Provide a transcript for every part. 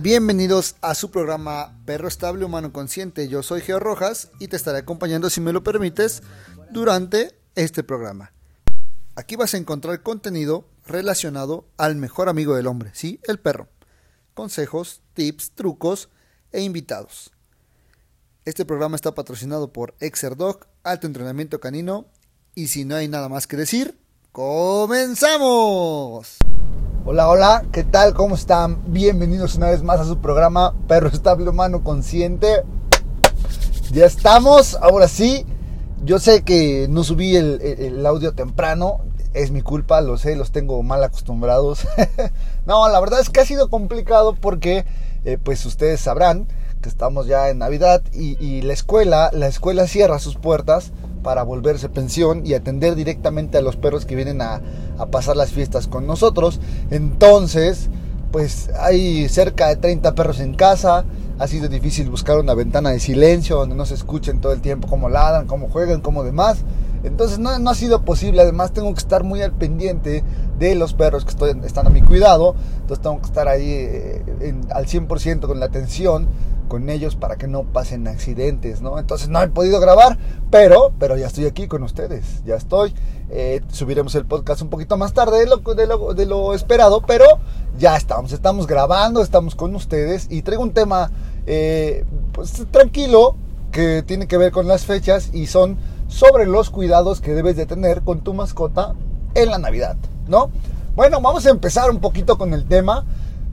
Bienvenidos a su programa Perro Estable Humano Consciente. Yo soy Geo Rojas y te estaré acompañando, si me lo permites, durante este programa. Aquí vas a encontrar contenido relacionado al mejor amigo del hombre, ¿sí? El perro. Consejos, tips, trucos e invitados. Este programa está patrocinado por Exerdog, Alto Entrenamiento Canino. Y si no hay nada más que decir, ¡comenzamos! Hola, hola, ¿qué tal? ¿Cómo están? Bienvenidos una vez más a su programa Perro Estable Humano Consciente. Ya estamos, ahora sí. Yo sé que no subí el, el audio temprano, es mi culpa, lo sé, los tengo mal acostumbrados. no, la verdad es que ha sido complicado porque, eh, pues ustedes sabrán que estamos ya en Navidad y, y la escuela, la escuela cierra sus puertas para volverse pensión y atender directamente a los perros que vienen a, pasar las fiestas con nosotros. Entonces, pues hay cerca de 30 perros en casa. Ha sido difícil buscar una ventana de silencio donde no se escuchen todo el tiempo cómo ladran, cómo juegan, cómo demás. Entonces no, no, ha sido posible. Además tengo que estar muy al pendiente de los perros que estoy, están a mi cuidado. Entonces tengo que estar ahí eh, al 100% con la atención con ellos para que no pasen accidentes, ¿no? Entonces no he podido grabar, pero, pero ya estoy aquí con ustedes, ya estoy. Eh, subiremos el podcast un poquito más tarde de lo, esperado, pero ya estamos, estamos grabando, estamos con ustedes y traigo un tema eh, pues, tranquilo que tiene que ver con las fechas y son sobre los cuidados que debes de tener con tu mascota en la Navidad, ¿no? Bueno, vamos a empezar un poquito con el tema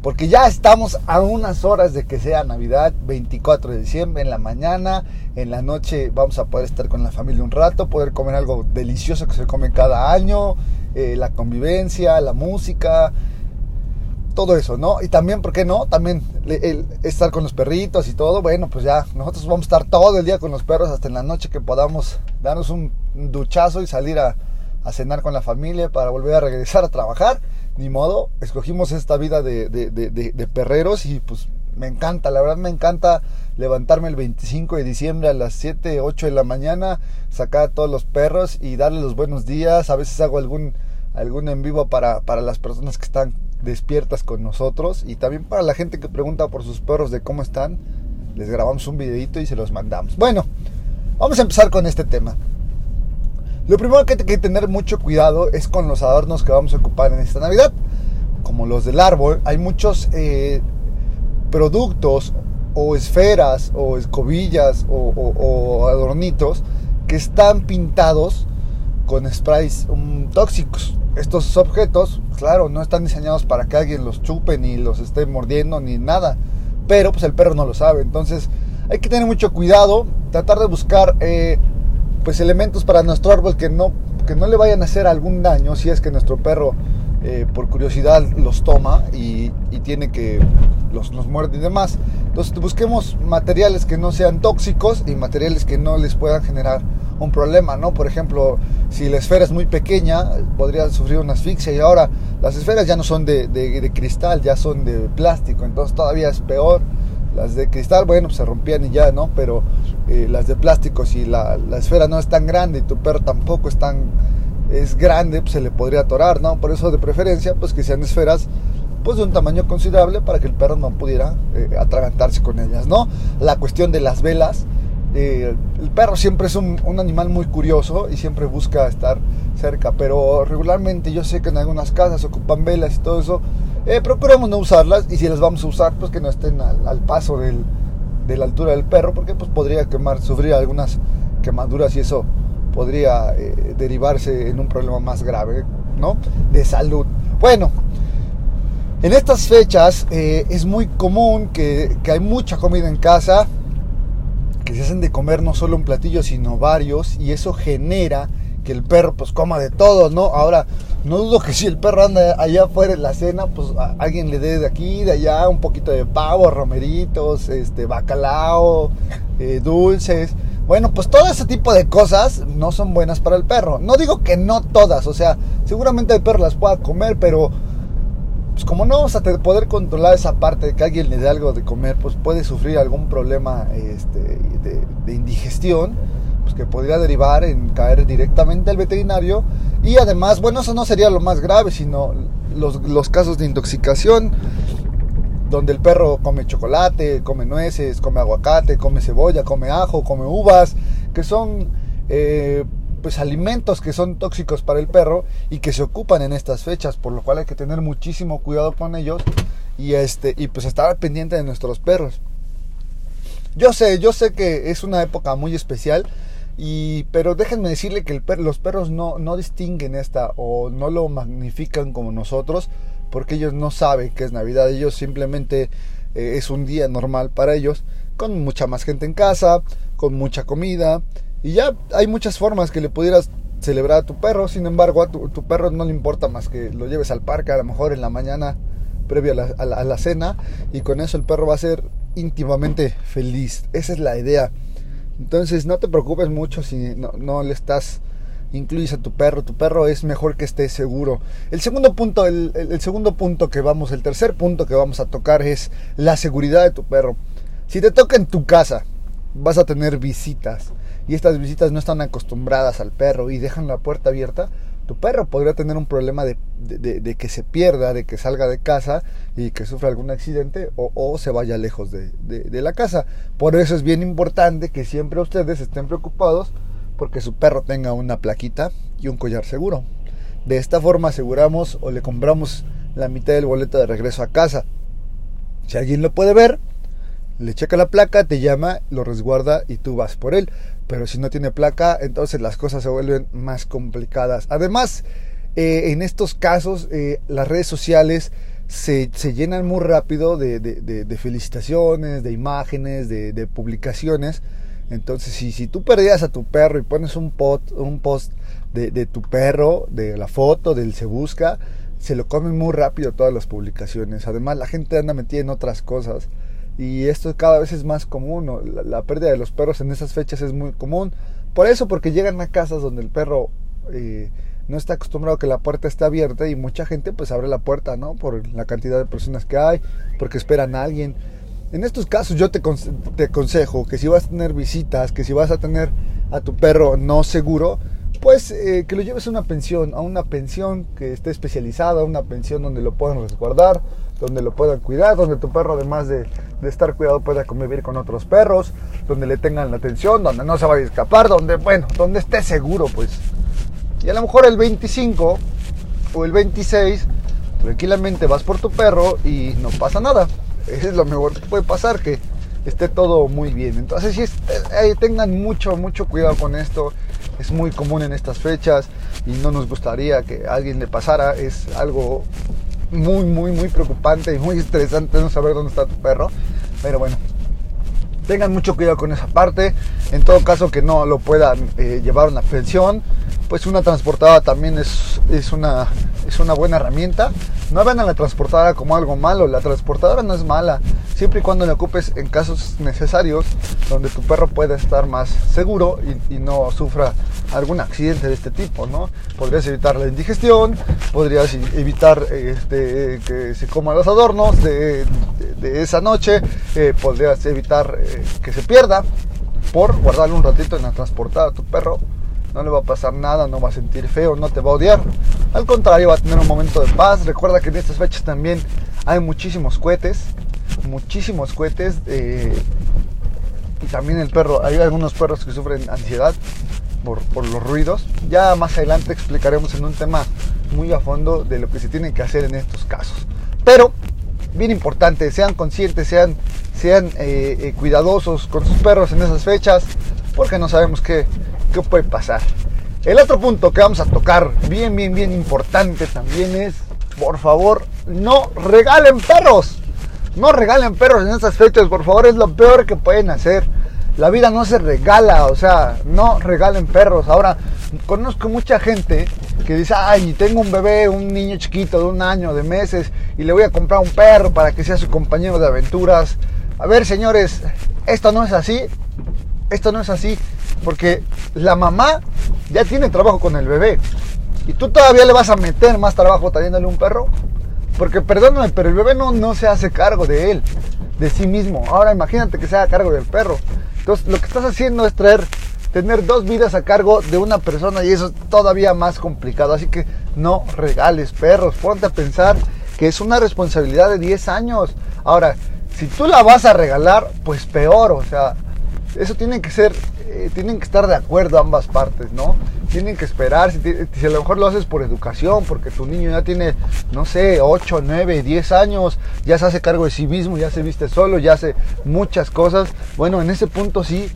porque ya estamos a unas horas de que sea Navidad, 24 de diciembre, en la mañana, en la noche vamos a poder estar con la familia un rato, poder comer algo delicioso que se come cada año, eh, la convivencia, la música, todo eso, ¿no? Y también, ¿por qué no? También estar con los perritos y todo, bueno, pues ya nosotros vamos a estar todo el día con los perros hasta en la noche que podamos darnos un duchazo y salir a cenar con la familia para volver a regresar a trabajar ni modo, escogimos esta vida de, perreros y pues me encanta, la verdad me encanta levantarme el 25 de diciembre a las 7, 8 de la mañana, sacar a todos los perros y darles los buenos días. A veces hago algún, algún en vivo para, para las personas que están despiertas con nosotros y también para la gente que pregunta por sus perros de cómo están. Les grabamos un videito y se los mandamos. Bueno, vamos a empezar con este tema. Lo primero que hay que tener mucho cuidado es con los adornos que vamos a ocupar en esta Navidad. Como los del árbol, hay muchos eh, productos o esferas o escobillas o, adornitos que están pintados con sprays um, tóxicos. Estos objetos, claro, no están diseñados para que alguien los chupe ni los esté mordiendo ni nada, pero pues el perro no lo sabe. Entonces hay que tener mucho cuidado, tratar de buscar eh, pues elementos para nuestro árbol que no, que no le vayan a hacer algún daño si es que nuestro perro eh, por curiosidad los toma y, tiene que los, los muerde y demás. Entonces busquemos materiales que no sean tóxicos y materiales que no les puedan generar un problema, ¿no? Por ejemplo, si la esfera es muy pequeña, podría sufrir una asfixia y ahora las esferas ya no son de, de cristal, ya son de plástico, entonces todavía es peor. Las de cristal, bueno, pues se rompían y ya, ¿no? Pero eh, las de plástico, si la, esfera no es tan grande y tu perro tampoco es tan es grande, pues se le podría atorar, ¿no? Por eso de preferencia, pues que sean esferas pues de un tamaño considerable para que el perro no pudiera eh, atragantarse con ellas, ¿no? La cuestión de las velas, eh, el perro siempre es un, un, animal muy curioso y siempre busca estar cerca, pero regularmente yo sé que en algunas casas ocupan velas y todo eso, eh, procuremos no usarlas y si las vamos a usar, pues que no estén al, paso del, de la altura del perro, porque pues podría quemar, sufrir algunas quemaduras y eso podría eh, derivarse en un problema más grave, ¿no? De salud. Bueno, en estas fechas eh, es muy común que, que, hay mucha comida en casa, que se hacen de comer no solo un platillo, sino varios, y eso genera que el perro pues coma de todo, ¿no? Ahora, no dudo que si el perro anda allá afuera en la cena, pues alguien le dé de aquí, de allá, un poquito de pavo, romeritos, este, bacalao, eh, dulces. Bueno, pues todo ese tipo de cosas no son buenas para el perro. No digo que no todas, o sea, seguramente el perro las pueda comer, pero pues como no vamos a poder controlar esa parte de que alguien le dé algo de comer, pues puede sufrir algún problema este, de indigestión que podría derivar en caer directamente al veterinario. Y además, bueno, eso no sería lo más grave, sino los, casos de intoxicación donde el perro come chocolate, come nueces, come aguacate, come cebolla, come ajo, come uvas, que son eh, pues alimentos que son tóxicos para el perro y que se ocupan en estas fechas, por lo cual hay que tener muchísimo cuidado con ellos y este y pues estar pendiente de nuestros perros. Yo sé, yo sé que es una época muy especial y pero déjenme decirle que los perros no, no distinguen esta o no lo magnifican como nosotros porque ellos no saben que es Navidad, ellos simplemente eh, es un día normal para ellos, con mucha más gente en casa, con mucha comida, y ya hay muchas formas que le pudieras celebrar a tu perro, sin embargo a tu, perro no le importa más que lo lleves al parque a lo mejor en la mañana previo a la, cena, y con eso el perro va a ser íntimamente feliz, esa es la idea. Entonces no te preocupes mucho si no, no le estás incluyes a tu perro, tu perro es mejor que esté seguro. El segundo punto, el, segundo punto que vamos, el tercer punto que vamos a tocar es la seguridad de tu perro. Si te toca en tu casa, vas a tener visitas y estas visitas no están acostumbradas al perro y dejan la puerta abierta, tu perro podría tener un problema de, que se pierda, de que salga de casa y que sufra algún accidente o, o se vaya lejos de, la casa. Por eso es bien importante que siempre ustedes estén preocupados porque su perro tenga una plaquita y un collar seguro. De esta forma aseguramos o le compramos la mitad del boleto de regreso a casa. Si alguien lo puede ver, le checa la placa, te llama, lo resguarda y tú vas por él. Pero si no tiene placa, entonces las cosas se vuelven más complicadas. Además, eh, en estos casos, eh, las redes sociales se, llenan muy rápido de, felicitaciones, de imágenes, de publicaciones entonces, si, si tú perdías a tu perro y pones un, pot, un post de, tu perro, de la foto, del se busca, se lo comen muy rápido todas las publicaciones. Además, la gente anda metida en otras cosas. Y esto cada vez es más común. La, pérdida de los perros en esas fechas es muy común. Por eso, porque llegan a casas donde el perro eh, no está acostumbrado a que la puerta esté abierta y mucha gente pues abre la puerta, ¿no? Por la cantidad de personas que hay, porque esperan a alguien. En estos casos yo te, te aconsejo que si vas a tener visitas, que si vas a tener a tu perro no seguro, pues eh, que lo lleves a una pensión, a una pensión que esté especializada, una pensión donde lo puedan resguardar, donde lo puedan cuidar, donde tu perro además de, de, estar cuidado pueda convivir con otros perros, donde le tengan la atención, donde no se vaya a escapar, donde, bueno, donde esté seguro, pues. Y a lo mejor el 25 o el 26, tranquilamente vas por tu perro y no pasa nada es lo mejor que puede pasar, que esté todo muy bien. Entonces, si eh, tengan mucho, mucho cuidado con esto. Es muy común en estas fechas y no nos gustaría que alguien le pasara. Es algo muy, muy, muy preocupante y muy estresante no saber dónde está tu perro. Pero bueno, tengan mucho cuidado con esa parte. En todo caso, que no lo puedan eh, llevar una pensión. Pues una transportada también es, es, una, es una buena herramienta. No vean a la transportadora como algo malo, la transportadora no es mala, siempre y cuando la ocupes en casos necesarios donde tu perro pueda estar más seguro y, no sufra algún accidente de este tipo, ¿no? Podrías evitar la indigestión, podrías evitar este, que se coman los adornos de, esa noche, eh, podrías evitar eh, que se pierda por guardarle un ratito en la transportada a tu perro no le va a pasar nada, no va a sentir feo, no te va a odiar. Al contrario, va a tener un momento de paz. Recuerda que en estas fechas también hay muchísimos cohetes, muchísimos cohetes. Eh, y también el perro, hay algunos perros que sufren ansiedad por, los ruidos. Ya más adelante explicaremos en un tema muy a fondo de lo que se tiene que hacer en estos casos. Pero, bien importante, sean conscientes, sean, sean eh, eh, cuidadosos con sus perros en esas fechas, porque no sabemos qué qué puede pasar. El otro punto que vamos a tocar, bien, bien, bien importante también es, por favor, no regalen perros. No regalen perros en estas fechas, por favor, es lo peor que pueden hacer. La vida no se regala, o sea, no regalen perros. Ahora, conozco mucha gente que dice, ay, tengo un bebé, un niño chiquito de un año, de meses, y le voy a comprar un perro para que sea su compañero de aventuras. A ver, señores, esto no es así. Esto no es así porque la mamá ya tiene trabajo con el bebé. Y tú todavía le vas a meter más trabajo trayéndole un perro. Porque perdóname, pero el bebé no, no se hace cargo de él, de sí mismo. Ahora imagínate que se haga cargo del perro. Entonces lo que estás haciendo es traer, tener dos vidas a cargo de una persona y eso es todavía más complicado. Así que no regales perros, ponte a pensar que es una responsabilidad de 10 años. Ahora, si tú la vas a regalar, pues peor, o sea, eso tiene que ser, eh, tienen que estar de acuerdo ambas partes, ¿no? Tienen que esperar, si, si, a lo mejor lo haces por educación, porque tu niño ya tiene, no sé, 8, 9, 10 años, ya se hace cargo de sí mismo, ya se viste solo, ya hace muchas cosas, bueno, en ese punto sí,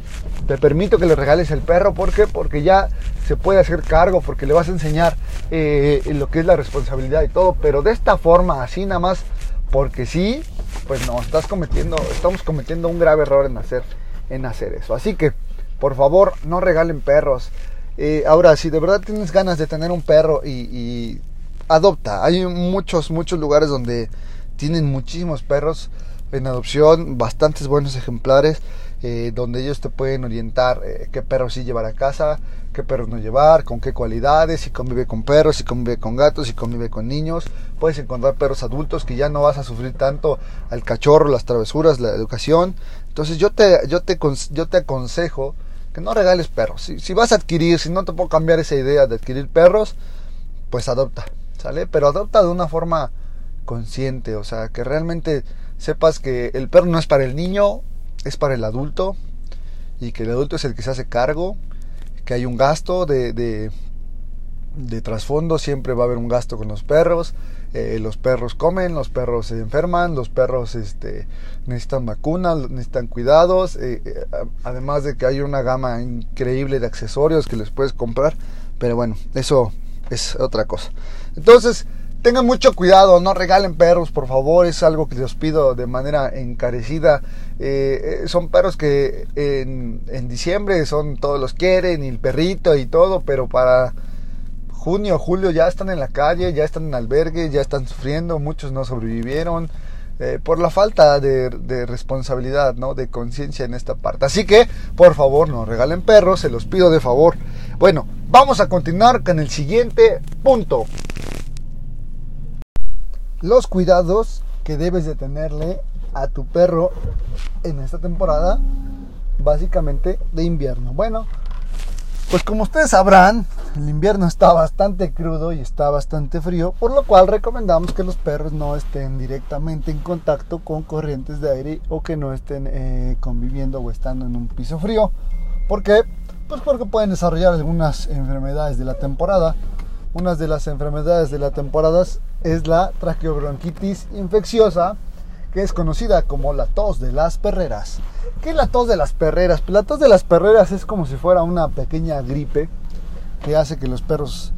te permito que le regales el perro, ¿por qué? Porque ya se puede hacer cargo, porque le vas a enseñar eh, lo que es la responsabilidad y todo, pero de esta forma, así nada más, porque sí, pues no, estás cometiendo, estamos cometiendo un grave error en hacer en hacer eso. Así que, por favor, no regalen perros. Eh, ahora, si de verdad tienes ganas de tener un perro y, adopta, hay muchos, muchos lugares donde tienen muchísimos perros en adopción, bastantes buenos ejemplares, eh, donde ellos te pueden orientar eh, qué perros sí llevar a casa, qué perros no llevar, con qué cualidades, si convive con perros, si convive con gatos, si convive con niños. Puedes encontrar perros adultos que ya no vas a sufrir tanto al cachorro, las travesuras, la educación. Entonces yo te, yo te, yo te aconsejo que no regales perros. Si, si vas a adquirir, si no te puedo cambiar esa idea de adquirir perros, pues adopta, ¿sale? Pero adopta de una forma consciente, o sea, que realmente sepas que el perro no es para el niño, es para el adulto y que el adulto es el que se hace cargo, que hay un gasto de, de, de trasfondo, siempre va a haber un gasto con los perros, eh, los perros comen, los perros se enferman, los perros este, necesitan vacunas, necesitan cuidados, eh, eh, además de que hay una gama increíble de accesorios que les puedes comprar, pero bueno, eso es otra cosa. Entonces, tengan mucho cuidado, no regalen perros, por favor, es algo que les pido de manera encarecida. son perros que en, diciembre son todos los quieren, y el perrito y todo, pero para junio, julio ya están en la calle, ya están en albergue, ya están sufriendo, muchos no sobrevivieron. Eh, por la falta de, responsabilidad, ¿no? de conciencia en esta parte. Así que, por favor, no regalen perros, se los pido de favor. Bueno, vamos a continuar con el siguiente punto. Los cuidados que debes de tenerle a tu perro en esta temporada, básicamente de invierno. Bueno, pues como ustedes sabrán, el invierno está bastante crudo y está bastante frío, por lo cual recomendamos que los perros no estén directamente en contacto con corrientes de aire o que no estén eh, conviviendo o estando en un piso frío. ¿Por qué? Pues porque pueden desarrollar algunas enfermedades de la temporada. Una de las enfermedades de la temporada es la traqueobronquitis infecciosa, que es conocida como la tos de las perreras. ¿Qué es la tos de las perreras? La tos de las perreras es como si fuera una pequeña gripe que hace que los perros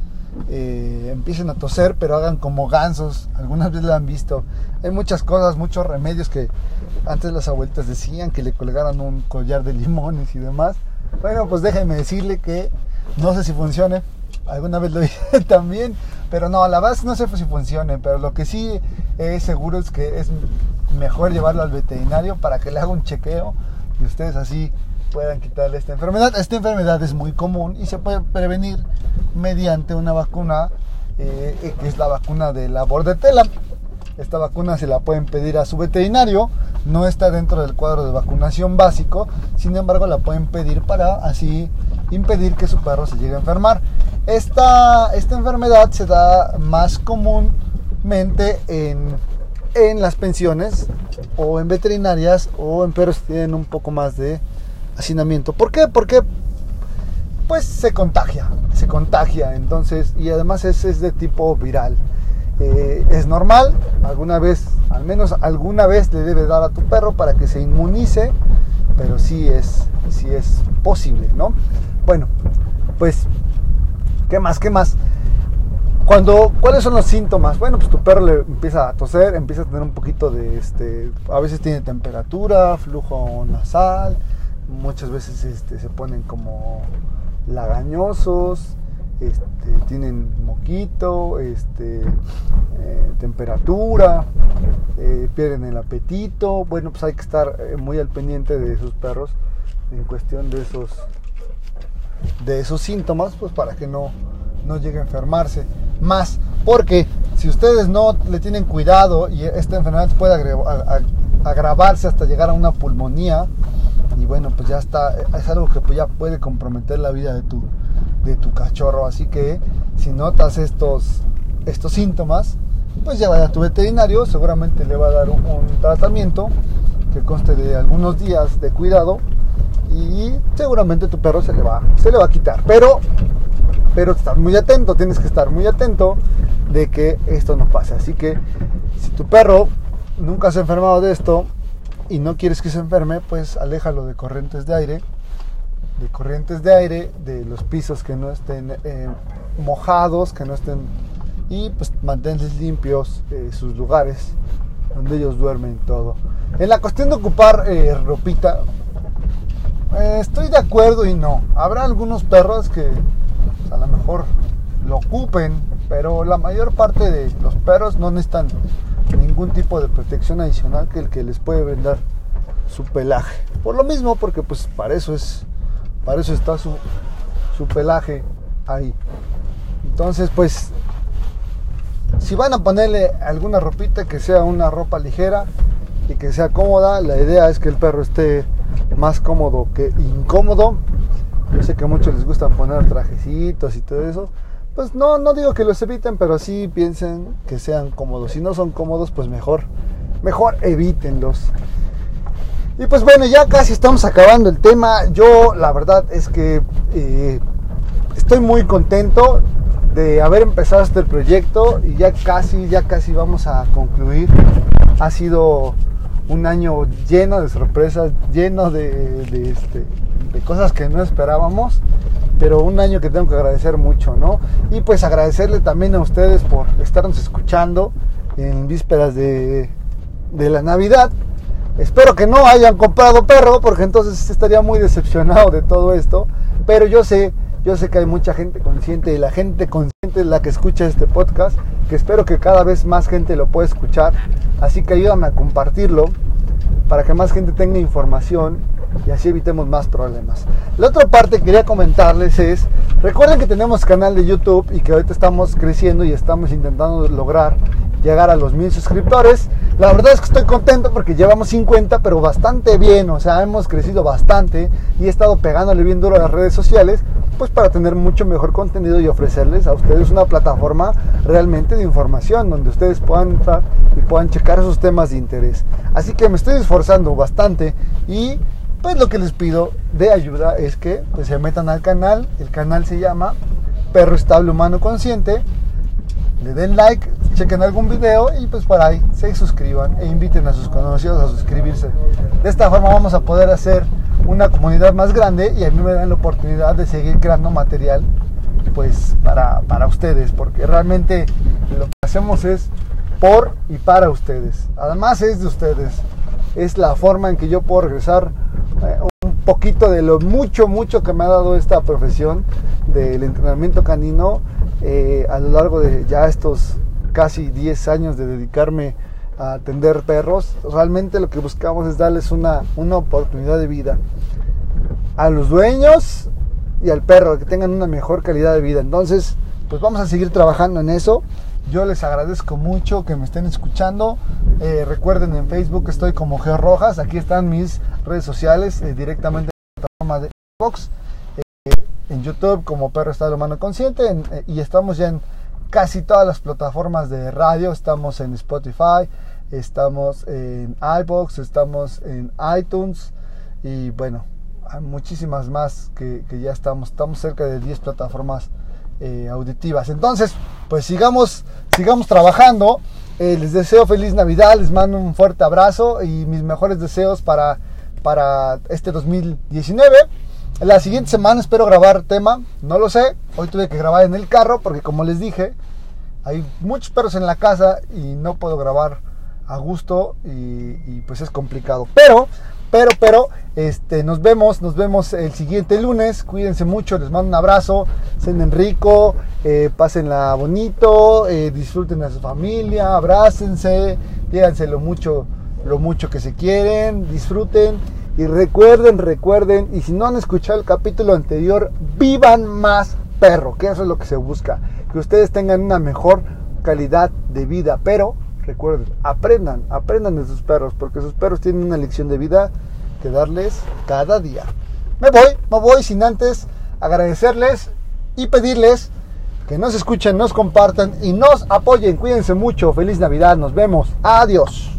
eh, empiecen a toser, pero hagan como gansos. Algunas veces lo han visto. Hay muchas cosas, muchos remedios que antes las abuelitas decían que le colgaran un collar de limones y demás. Bueno, pues déjenme decirle que no sé si funcione. Alguna vez lo hice también, pero no, la base no sé si funcione. Pero lo que sí es seguro es que es mejor llevarlo al veterinario para que le haga un chequeo y ustedes así puedan quitarle esta enfermedad. Esta enfermedad es muy común y se puede prevenir mediante una vacuna eh, eh, que es la vacuna de la bordetela. Esta vacuna se la pueden pedir a su veterinario, no está dentro del cuadro de vacunación básico, sin embargo la pueden pedir para así impedir que su perro se llegue a enfermar. Esta, esta enfermedad se da más comúnmente en en las pensiones o en veterinarias o en perros que tienen un poco más de hacinamiento. ¿Por qué? Porque pues se contagia, se contagia, entonces, y además es, es de tipo viral. Eh, es normal, alguna vez, al menos alguna vez le debe dar a tu perro para que se inmunice, pero sí es, sí es posible, ¿no? Bueno, pues, ¿qué más? ¿Qué más? Cuando, ¿Cuáles son los síntomas? Bueno, pues tu perro le empieza a toser, empieza a tener un poquito de, este, a veces tiene temperatura, flujo nasal, muchas veces este, se ponen como lagañosos, este, tienen moquito, este, eh, temperatura, eh, pierden el apetito. Bueno, pues hay que estar eh, muy al pendiente de esos perros en cuestión de esos, de esos síntomas, pues para que no, no llegue a enfermarse más. Porque si ustedes no le tienen cuidado y esta enfermedad puede agravarse hasta llegar a una pulmonía, y bueno, pues ya está, es algo que pues ya puede comprometer la vida de tu, de tu cachorro. Así que si notas estos, estos síntomas, pues lleva a tu veterinario, seguramente le va a dar un, tratamiento que conste de algunos días de cuidado y seguramente tu perro se le va, se le va a quitar. Pero, pero estar muy atento, tienes que estar muy atento de que esto no pase. Así que si tu perro nunca se ha enfermado de esto y no quieres que se enferme, pues aléjalo de corrientes de aire, de corrientes de aire, de los pisos que no estén eh, mojados, que no estén y pues manténles limpios eh, sus lugares donde ellos duermen todo. En la cuestión de ocupar eh, ropita, estoy de acuerdo y no. Habrá algunos perros que a lo mejor lo ocupen, pero la mayor parte de los perros no necesitan ningún tipo de protección adicional que el que les puede vender su pelaje. Por lo mismo, porque pues para eso es, para eso está su, su pelaje ahí. Entonces, pues, si van a ponerle alguna ropita que sea una ropa ligera y que sea cómoda, la idea es que el perro esté más cómodo que incómodo. Yo sé que a muchos les gustan poner trajecitos y todo eso pues no, no digo que los eviten, pero sí piensen que sean cómodos. Si no son cómodos, pues mejor, mejor evítenlos. Y pues bueno, ya casi estamos acabando el tema. Yo la verdad es que eh, estoy muy contento de haber empezado este proyecto y ya casi, ya casi vamos a concluir. Ha sido un año lleno de sorpresas, lleno de, este, de cosas que no esperábamos pero un año que tengo que agradecer mucho, ¿no? Y pues agradecerle también a ustedes por estarnos escuchando en vísperas de, de la Navidad. Espero que no hayan comprado perro, porque entonces estaría muy decepcionado de todo esto. Pero yo sé, yo sé que hay mucha gente y la gente consciente es la que escucha este podcast, que espero que cada vez más gente lo pueda escuchar. Así que ayúdame a compartirlo para que más gente tenga información y así evitemos más problemas. La otra parte que quería comentarles es, recuerden que tenemos canal de YouTube y que ahorita estamos creciendo y estamos intentando lograr llegar a los mil suscriptores. La verdad es que estoy contento porque llevamos 50, pero bastante bien, o sea, hemos crecido bastante y he estado pegándole bien duro a las redes sociales, pues para tener mucho mejor contenido y ofrecerles a ustedes una plataforma realmente de información donde ustedes puedan entrar y puedan checar esos temas de interés. Así que me estoy esforzando bastante y pues lo que les pido de ayuda es que pues, se metan al canal. El canal se llama Perro Estable Humano Consciente. Le den like, chequen algún video y pues por ahí se suscriban e inviten a sus conocidos a suscribirse. De esta forma vamos a poder hacer una comunidad más grande y a mí me dan la oportunidad de seguir creando material pues para, para ustedes, porque realmente lo que hacemos es por y para ustedes. Además es de ustedes. Es la forma en que yo puedo regresar eh, un poquito de lo mucho, mucho que me ha dado esta profesión del entrenamiento canino eh, a lo largo de ya estos casi 10 años de dedicarme a atender perros. Realmente lo que buscamos es darles una, una oportunidad de vida a los dueños y al perro, que tengan una mejor calidad de vida. Entonces, pues vamos a seguir trabajando en eso. Yo les agradezco mucho que me estén escuchando. Eh, recuerden en Facebook estoy como Geo Rojas. Aquí están mis redes sociales eh, directamente en la plataforma de Xbox. Eh, en YouTube como Perro Estado Humano Consciente. y estamos ya en casi todas las plataformas de radio. Estamos en Spotify, estamos en iBox, estamos en iTunes. Y bueno, hay muchísimas más que, que ya estamos. Estamos cerca de 10 plataformas eh, auditivas. Entonces, pues sigamos, sigamos trabajando. Eh, les deseo feliz Navidad, les mando un fuerte abrazo y mis mejores deseos para, para este 2019. La siguiente semana espero grabar tema, no lo sé. Hoy tuve que grabar en el carro porque como les dije, hay muchos perros en la casa y no puedo grabar a gusto y, y pues es complicado. Pero pero, pero, este, nos vemos, nos vemos el siguiente lunes. Cuídense mucho, les mando un abrazo. Cenen rico, eh, pásenla bonito, eh, disfruten a su familia, abrácense, díganse lo mucho, lo mucho que se quieren, disfruten. Y recuerden, recuerden, y si no han escuchado el capítulo anterior, vivan más perro, que eso es lo que se busca. Que ustedes tengan una mejor calidad de vida, pero Recuerden, aprendan, aprendan de sus perros, porque sus perros tienen una lección de vida que darles cada día. Me voy, me voy sin antes agradecerles y pedirles Que nos escuchen, nos compartan y nos apoyen. Cuídense mucho. Feliz Navidad. Nos vemos. Adiós.